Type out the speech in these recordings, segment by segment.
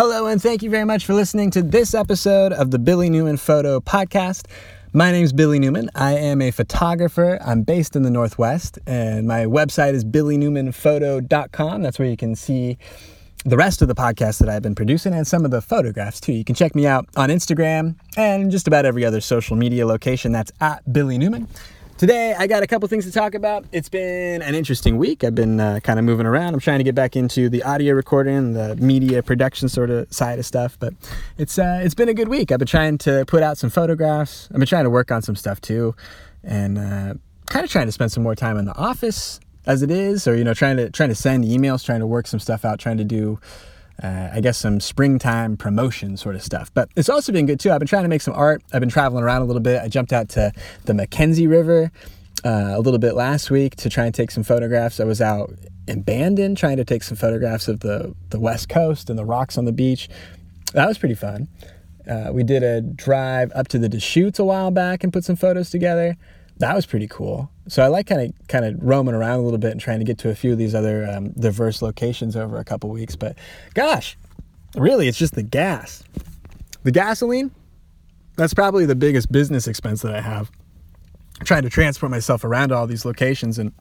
Hello, and thank you very much for listening to this episode of the Billy Newman Photo Podcast. My name is Billy Newman. I am a photographer. I'm based in the Northwest, and my website is billynewmanphoto.com. That's where you can see the rest of the podcasts that I've been producing and some of the photographs too. You can check me out on Instagram and just about every other social media location. That's at Billy Newman. Today, I got a couple things to talk about. It's been an interesting week. I've been uh, kind of moving around. I'm trying to get back into the audio recording, the media production sort of side of stuff, but it's uh, it's been a good week. I've been trying to put out some photographs. I've been trying to work on some stuff too, and uh, kind of trying to spend some more time in the office as it is, or you know, trying to trying to send emails, trying to work some stuff out, trying to do uh, I guess some springtime promotion sort of stuff. But it's also been good too. I've been trying to make some art. I've been traveling around a little bit. I jumped out to the McKenzie River uh, a little bit last week to try and take some photographs. I was out in Bandon trying to take some photographs of the, the West Coast and the rocks on the beach. That was pretty fun. Uh, we did a drive up to the Deschutes a while back and put some photos together that was pretty cool. So I like kind of kind of roaming around a little bit and trying to get to a few of these other um, diverse locations over a couple weeks. But gosh, really, it's just the gas, the gasoline. That's probably the biggest business expense that I have. trying to transport myself around to all these locations and.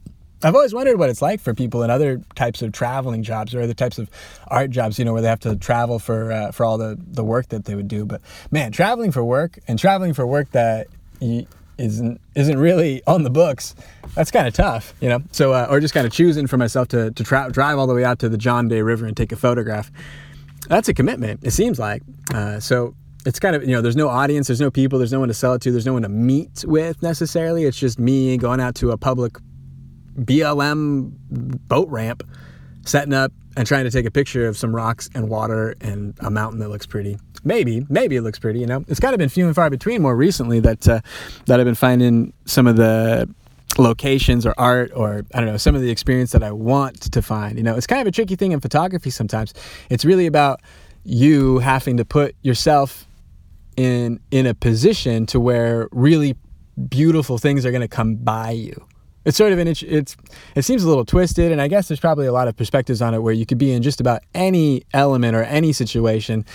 I've always wondered what it's like for people in other types of traveling jobs or other types of art jobs, you know, where they have to travel for uh, for all the, the work that they would do. But man, traveling for work and traveling for work that you, isn't isn't really on the books, that's kind of tough, you know. So uh, or just kind of choosing for myself to to tra- drive all the way out to the John Day River and take a photograph. That's a commitment. It seems like. Uh, so it's kind of you know there's no audience, there's no people, there's no one to sell it to, there's no one to meet with necessarily. It's just me going out to a public BLM boat ramp, setting up and trying to take a picture of some rocks and water and a mountain that looks pretty. Maybe, maybe it looks pretty. You know, it's kind of been few and far between more recently that uh, that I've been finding some of the locations or art or I don't know some of the experience that I want to find. You know, it's kind of a tricky thing in photography sometimes. It's really about you having to put yourself in in a position to where really beautiful things are going to come by you it's sort of an it's it seems a little twisted and i guess there's probably a lot of perspectives on it where you could be in just about any element or any situation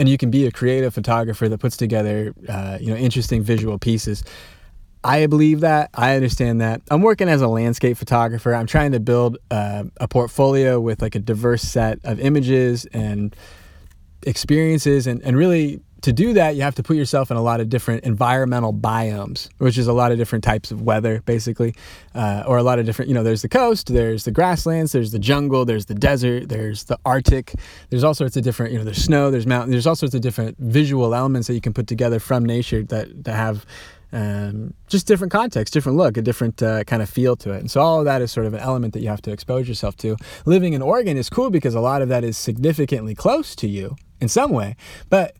and you can be a creative photographer that puts together uh, you know interesting visual pieces. I believe that. I understand that. I'm working as a landscape photographer. I'm trying to build uh, a portfolio with like a diverse set of images and experiences and, and really to do that, you have to put yourself in a lot of different environmental biomes, which is a lot of different types of weather, basically, uh, or a lot of different, you know, there's the coast, there's the grasslands, there's the jungle, there's the desert, there's the Arctic, there's all sorts of different, you know, there's snow, there's mountain, there's all sorts of different visual elements that you can put together from nature that, that have um, just different context, different look, a different uh, kind of feel to it. And so all of that is sort of an element that you have to expose yourself to. Living in Oregon is cool because a lot of that is significantly close to you in some way, but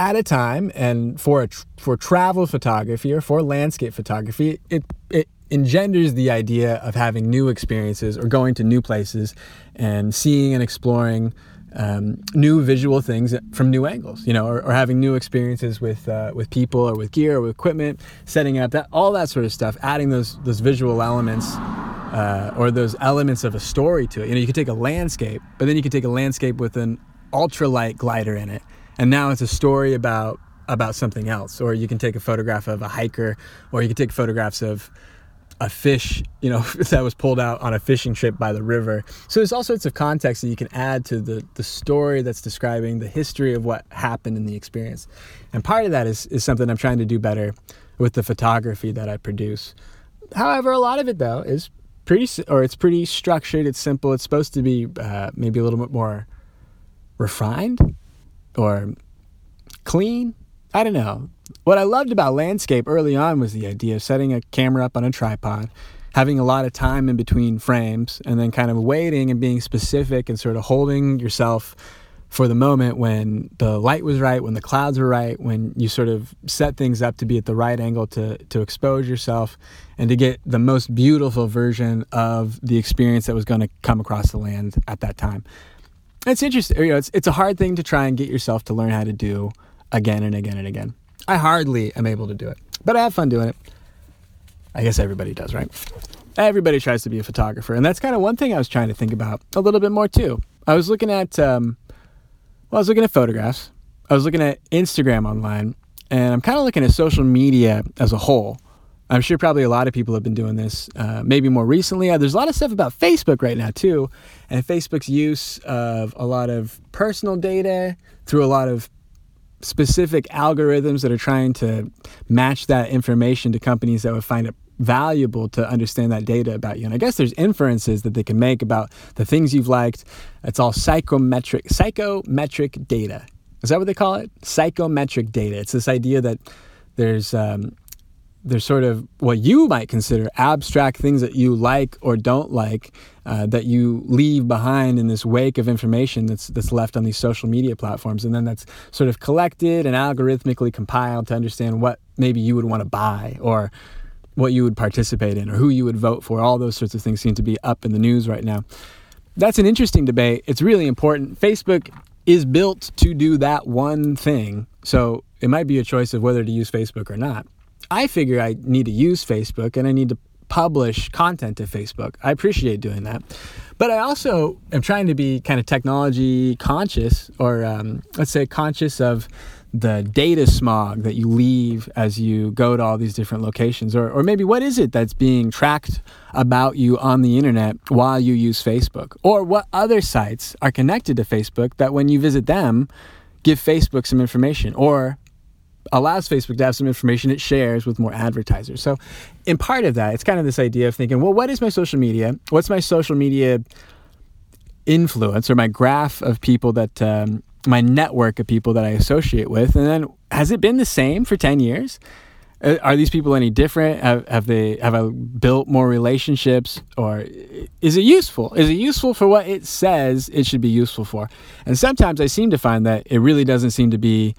at a time and for a, for travel photography or for landscape photography it it engenders the idea of having new experiences or going to new places and seeing and exploring um, new visual things from new angles, you know, or, or having new experiences with uh, with people or with gear or with equipment, setting up that all that sort of stuff, adding those those visual elements uh, or those elements of a story to it. You know, you could take a landscape, but then you could take a landscape with an ultralight glider in it and now it's a story about about something else. Or you can take a photograph of a hiker or you can take photographs of a fish you know that was pulled out on a fishing trip by the river. So there's all sorts of context that you can add to the the story that's describing the history of what happened in the experience. And part of that is is something i'm trying to do better with the photography that i produce. However a lot of it though is pretty or it's pretty structured. It's simple. It's supposed to be uh, maybe a little bit more refined or clean. I don't know. What I loved about landscape early on was the idea of setting a camera up on a tripod, having a lot of time in between frames, and then kind of waiting and being specific and sort of holding yourself for the moment when the light was right, when the clouds were right, when you sort of set things up to be at the right angle to, to expose yourself and to get the most beautiful version of the experience that was going to come across the land at that time. It's interesting. You know, it's it's a hard thing to try and get yourself to learn how to do again and again and again. I hardly am able to do it, but I have fun doing it. I guess everybody does, right? Everybody tries to be a photographer, and that's kind of one thing I was trying to think about a little bit more too. I was looking at um, Well, I was looking at photographs, I was looking at Instagram online, and I'm kind of looking at social media as a whole. I'm sure probably a lot of people have been doing this, uh, maybe more recently. Uh, there's a lot of stuff about Facebook right now, too, and Facebook's use of a lot of personal data through a lot of specific algorithms that are trying to match that information to companies that would find it valuable to understand that data about you. And I guess there's inferences that they can make about the things you've liked. It's all psychometric psychometric data. Is that what they call it? Psychometric data. It's this idea that there's um, there's sort of what you might consider abstract things that you like or don't like uh, that you leave behind in this wake of information that's that's left on these social media platforms, and then that's sort of collected and algorithmically compiled to understand what maybe you would want to buy or what you would participate in or who you would vote for. All those sorts of things seem to be up in the news right now. That's an interesting debate. It's really important. Facebook is built to do that one thing, so it might be a choice of whether to use Facebook or not. I figure I need to use Facebook and I need to publish content to Facebook. I appreciate doing that. But I also am trying to be kind of technology conscious, or um, let's say conscious of the data smog that you leave as you go to all these different locations or, or maybe what is it that's being tracked about you on the internet while you use facebook or what other sites are connected to facebook that when you visit them give facebook some information or allows Facebook to have some information it shares with more advertisers. So, in part of that, it's kind of this idea of thinking, well, what is my social media? What's my social media influence or my graph of people that, um, my network of people that I associate with? And then, has it been the same for 10 years? Uh, are these people any different? Have, have, they have I built more relationships, or is it useful? Is it useful for what it says it should be useful for? And sometimes I seem to find that it really doesn't seem to be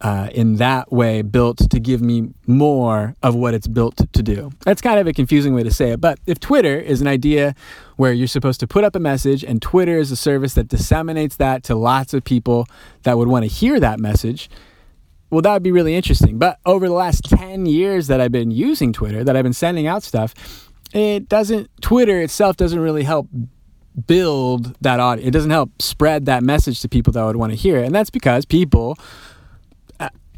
uh, in that way built to give me more of what it's built to do. That's kind of a confusing way to say it, but if Twitter is an idea where you're supposed to put up a message and Twitter is a service that disseminates that to lots of people that would want to hear that message, well, that would be really interesting. But over the last 10 years that I've been using Twitter, that I've been sending out stuff, it doesn't, Twitter itself doesn't really help build that audience. It doesn't help spread that message to people that would want to hear it. And that's because people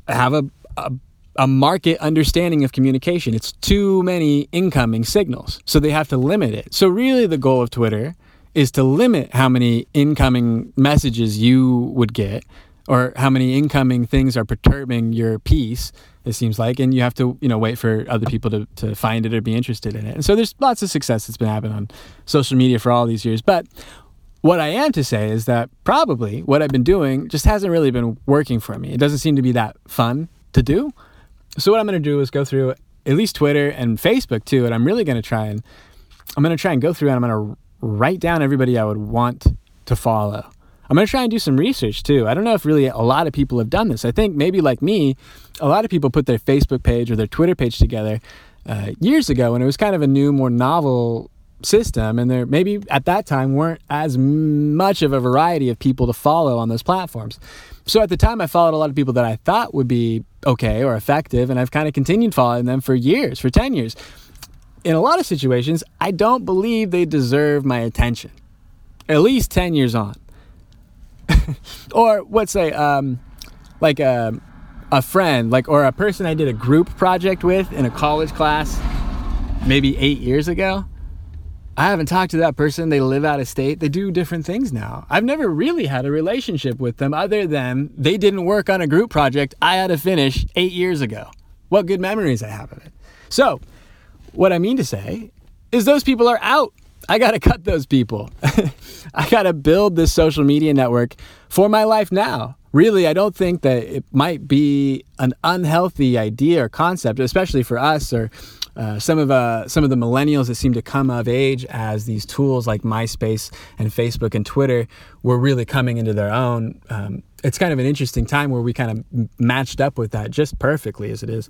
have a, a, a market understanding of communication. It's too many incoming signals, so they have to limit it. So really, the goal of Twitter is to limit how many incoming messages you would get or how many incoming things are perturbing your piece it seems like and you have to you know wait for other people to, to find it or be interested in it and so there's lots of success that's been happening on social media for all these years but what I am to say is that probably what I've been doing just hasn't really been working for me. It doesn't seem to be that fun to do. So what I'm going to do is go through at least Twitter and Facebook too, and I'm really going to try and I'm going to try and go through and I'm going to write down everybody I would want to follow. I'm going to try and do some research too. I don't know if really a lot of people have done this. I think maybe like me, a lot of people put their Facebook page or their Twitter page together uh, years ago when it was kind of a new, more novel system and there maybe at that time weren't as much of a variety of people to follow on those platforms. So at the time i followed a lot of people that i thought would be okay or effective and i've kind of continued following them for years for 10 years. In a lot of situations i don't believe they deserve my attention at least 10 years on. Or let's say um, like a, um, a friend like or a person i did a group project with in a college class maybe eight years ago I haven't talked to that person. They live out of state. They do different things now. I've never really had a relationship with them other than they didn't work on a group project I had to finish eight years ago. What good memories I have of it. So, what I mean to say is those people are out. I got to cut those people. I got to build this social media network for my life now. Really, I don't think that it might be an unhealthy idea or concept, especially for us or uh, some of uh, some of the millennials that seem to come of age as these tools like MySpace and Facebook and Twitter were really coming into their own. Um, it's kind of an interesting time where we kind of matched up with that just perfectly as it is.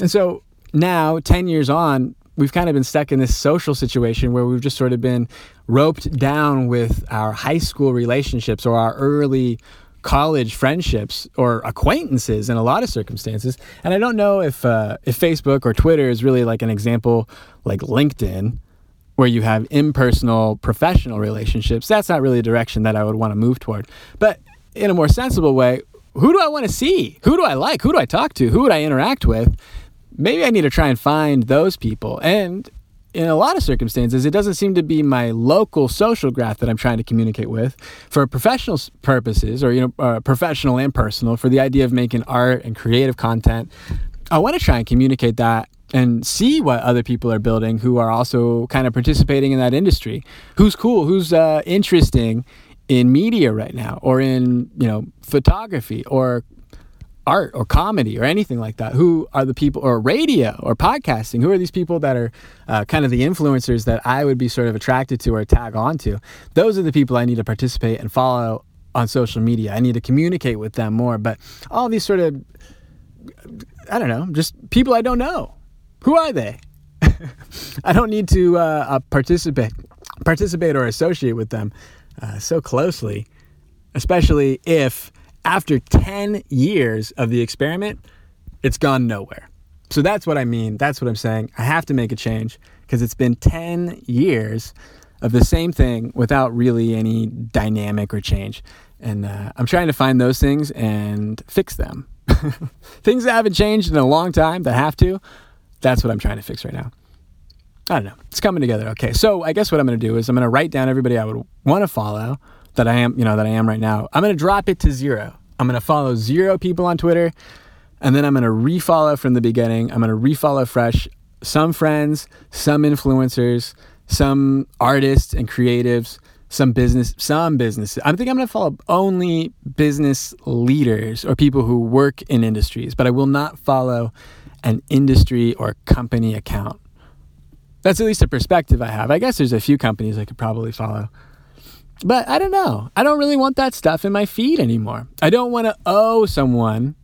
And so now, 10 years on, we've kind of been stuck in this social situation where we've just sort of been roped down with our high school relationships or our early college friendships or acquaintances in a lot of circumstances. And I don't know if uh, if Facebook or Twitter is really like an example like LinkedIn, where you have impersonal professional relationships. That's not really a direction that I would want to move toward. But in a more sensible way, who do I want to see? Who do I like? Who do I talk to? Who would I interact with? Maybe I need to try and find those people. And in a lot of circumstances, it doesn't seem to be my local social graph that I'm trying to communicate with for professional purposes, or you know, uh, professional and personal, for the idea of making art and creative content. I want to try and communicate that and see what other people are building who are also kind of participating in that industry. Who's cool? Who's uh, interesting in media right now, or in you know photography, or art or comedy or anything like that? Who are the people, or radio or podcasting? Who are these people that are uh, kind of the influencers that I would be sort of attracted to or tag on to? Those are the people I need to participate and follow on social media. I need to communicate with them more. But all these sort of, I don't know, just people I don't know. Who are they? I don't need to uh, uh, participate, participate or associate with them uh, so closely, especially if after 10 years of the experiment, it's gone nowhere. So that's what I mean. That's what I'm saying. I have to make a change because it's been 10 years of the same thing without really any dynamic or change. And uh, I'm trying to find those things and fix them. things that haven't changed in a long time that have to, that's what I'm trying to fix right now. I don't know. It's coming together. Okay. So I guess what I'm going to do is I'm going to write down everybody I would want to follow that I am, you know, that I am right now. I'm going to drop it to zero. I'm going to follow zero people on Twitter, and then I'm going to refollow from the beginning. I'm going to refollow fresh some friends, some influencers, some artists and creatives, some business, some businesses. I think I'm going to follow only business leaders or people who work in industries, but I will not follow an industry or company account. That's at least a perspective I have. I guess there's a few companies I could probably follow. But I don't know. I don't really want that stuff in my feed anymore. I don't want to owe someone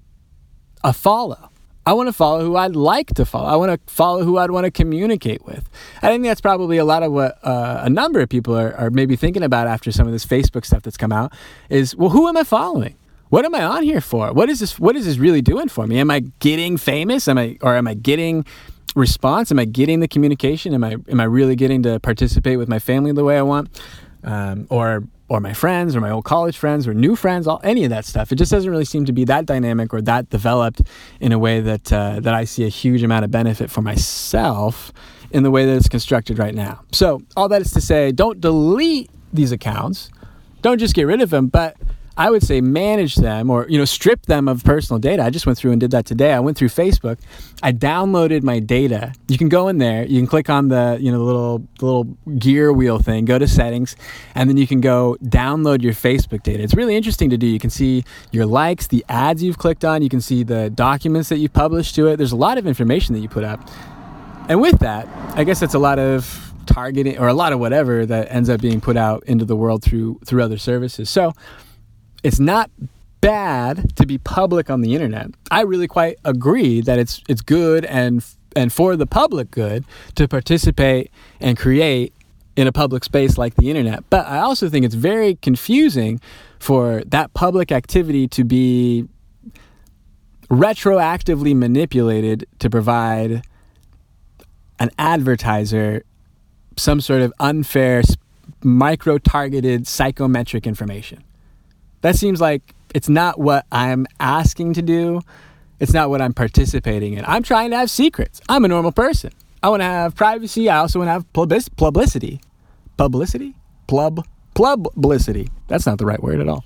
a follow. I want to follow who I'd like to follow. I want to follow who I'd want to communicate with. I think that's probably a lot of what uh, a number of people are, are maybe thinking about after some of this Facebook stuff that's come out is, well, who am I following? What am I on here for? What is this? What is this really doing for me? Am I getting famous? Am I, or am I getting response? Am I getting the communication? Am I, am I really getting to participate with my family the way I want? Um, or or my friends or my old college friends or new friends, all any of that stuff. It just doesn't really seem to be that dynamic or that developed in a way that uh, that I see a huge amount of benefit for myself in the way that it's constructed right now. So all that is to say, don't delete these accounts. Don't just get rid of them, but I would say manage them or you know strip them of personal data. I just went through and did that today. I went through Facebook. I downloaded my data. You can go in there. You can click on the you know the little the little gear wheel thing. Go to settings, and then you can go download your Facebook data. It's really interesting to do. You can see your likes, the ads you've clicked on. You can see the documents that you've published to it. There's a lot of information that you put up, and with that, I guess it's a lot of targeting or a lot of whatever that ends up being put out into the world through through other services. So it's not bad to be public on the internet. I really quite agree that it's it's good and and for the public good to participate and create in a public space like the internet. But I also think it's very confusing for that public activity to be retroactively manipulated to provide an advertiser some sort of unfair micro targeted psychometric information. That seems like it's not what I'm asking to do. It's not what I'm participating in. I'm trying to have secrets. I'm a normal person. I want to have privacy. I also want to have publicity. Publicity? Plub. Publicity. That's not the right word at all.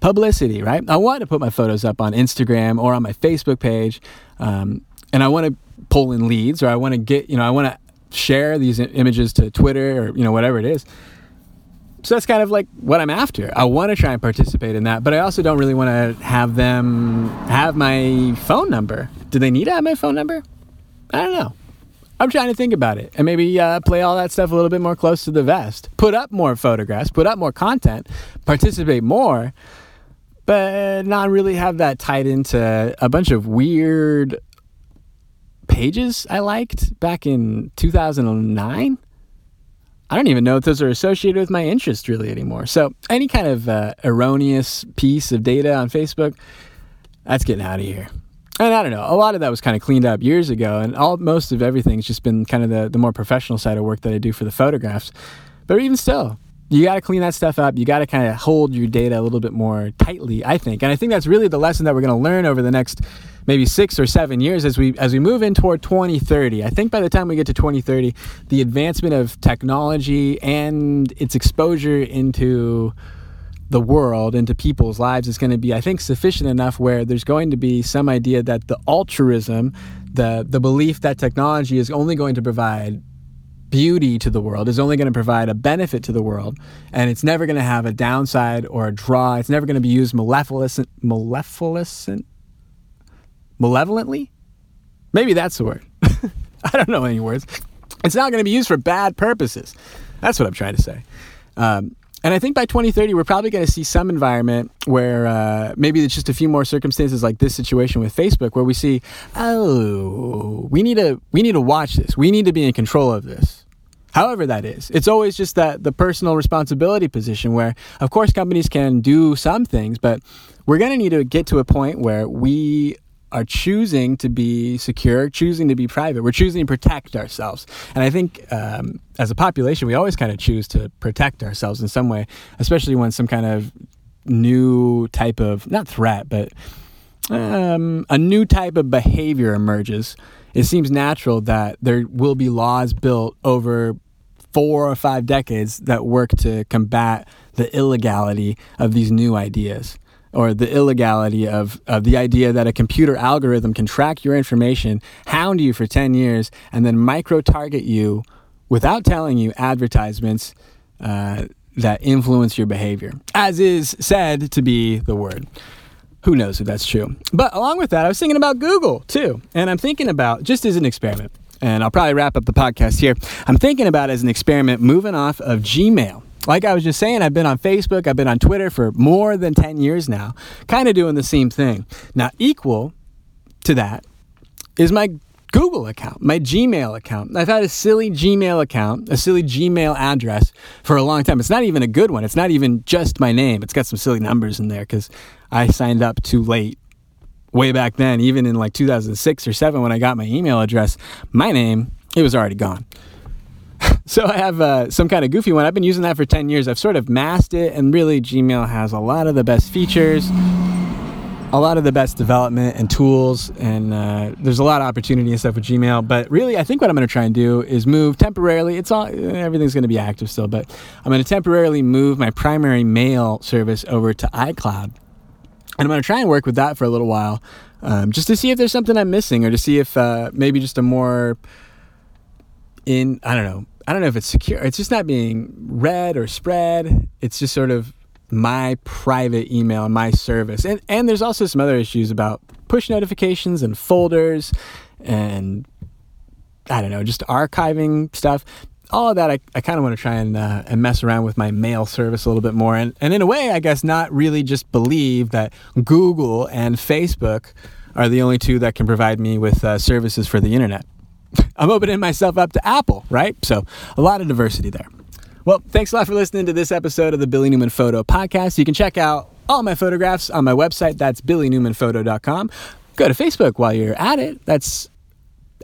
Publicity, right? I want to put my photos up on Instagram or on my Facebook page. Um, and I want to pull in leads or I want to get, you know, I want to share these images to Twitter or, you know, whatever it is so that's kind of like what I'm after. I want to try and participate in that, but I also don't really want to have them have my phone number. Do they need to have my phone number? I don't know. I'm trying to think about it and maybe uh, play all that stuff a little bit more close to the vest. Put up more photographs, put up more content, participate more, but not really have that tied into a bunch of weird pages I liked back in 2009. I don't even know if those are associated with my interest really anymore. So any kind of uh, erroneous piece of data on Facebook, that's getting out of here. And I don't know, a lot of that was kind of cleaned up years ago, and all most of everything's just been kind of the, the more professional side of work that I do for the photographs. But even still, you got to clean that stuff up. You got to kind of hold your data a little bit more tightly, I think. And I think that's really the lesson that we're going to learn over the next maybe six or seven years as we as we move in toward 2030. I think by the time we get to 2030, the advancement of technology and its exposure into the world into people's lives is going to be, I think, sufficient enough where there's going to be some idea that the altruism, the the belief that technology is only going to provide beauty to the world, is only going to provide a benefit to the world, and it's never going to have a downside or a draw. It's never going to be used maleficent, maleficent, malevolently. Maybe that's the word. I don't know any words. It's not going to be used for bad purposes. That's what I'm trying to say. Um, and I think by 2030, we're probably going to see some environment where uh, maybe it's just a few more circumstances like this situation with Facebook, where we see, oh, we need to we need to watch this. We need to be in control of this. However, that is, it's always just that the personal responsibility position where, of course, companies can do some things, but we're going to need to get to a point where we are choosing to be secure, choosing to be private. We're choosing to protect ourselves. And I think um, as a population, we always kind of choose to protect ourselves in some way, especially when some kind of new type of, not threat, but um, a new type of behavior emerges. It seems natural that there will be laws built over four or five decades that work to combat the illegality of these new ideas or the illegality of, of the idea that a computer algorithm can track your information, hound you for 10 years, and then micro target you without telling you advertisements uh, that influence your behavior, as is said to be the word. Who knows if that's true? But along with that, I was thinking about Google too. And I'm thinking about, just as an experiment, and I'll probably wrap up the podcast here, I'm thinking about as an experiment moving off of Gmail like I was just saying, I've been on Facebook, I've been on Twitter for more than 10 years now, kind of doing the same thing. Now, equal to that is my Google account, my Gmail account. I've had a silly Gmail account, a silly Gmail address for a long time. It's not even a good one. It's not even just my name. It's got some silly numbers in there because I signed up too late way back then, even in like 2006 or 7 when I got my email address, my name, it was already gone. so I have uh, some kind of goofy one. I've been using that for 10 years. I've sort of masked it, and really, Gmail has a lot of the best features, a lot of the best development and tools, and uh, there's a lot of opportunity and stuff with Gmail. But really, I think what I'm going to try and do is move temporarily. It's all everything's going to be active still, but I'm going to temporarily move my primary mail service over to iCloud, and I'm going to try and work with that for a little while, um, just to see if there's something I'm missing, or to see if uh, maybe just a more in I don't know I don't know if it's secure. It's just not being read or spread. It's just sort of my private email and my service. And and there's also some other issues about push notifications and folders and I don't know, just archiving stuff. All of that, I, I kind of want to try and, uh, and mess around with my mail service a little bit more. And, and in a way, I guess not really just believe that Google and Facebook are the only two that can provide me with uh, services for the internet. I'm opening myself up to Apple, right? So a lot of diversity there. Well, thanks a lot for listening to this episode of the Billy Newman Photo Podcast. You can check out all my photographs on my website. That's billynewmanphoto.com. Go to Facebook while you're at it. That's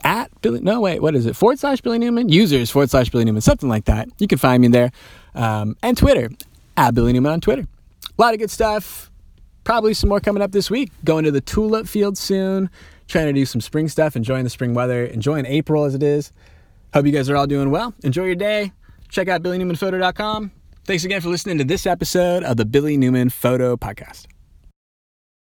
at Billy. No, wait, what is it? Forward slash Billy Newman? Users forward slash Billy Newman, something like that. You can find me there. Um, and Twitter, at Billy Newman on Twitter. A lot of good stuff. Probably some more coming up this week. Going to the tulip field soon trying to do some spring stuff, enjoying the spring weather, enjoying April as it is. Hope you guys are all doing well. Enjoy your day. Check out BillyNewmanPhoto.com. Thanks again for listening to this episode of the Billy Newman Photo Podcast.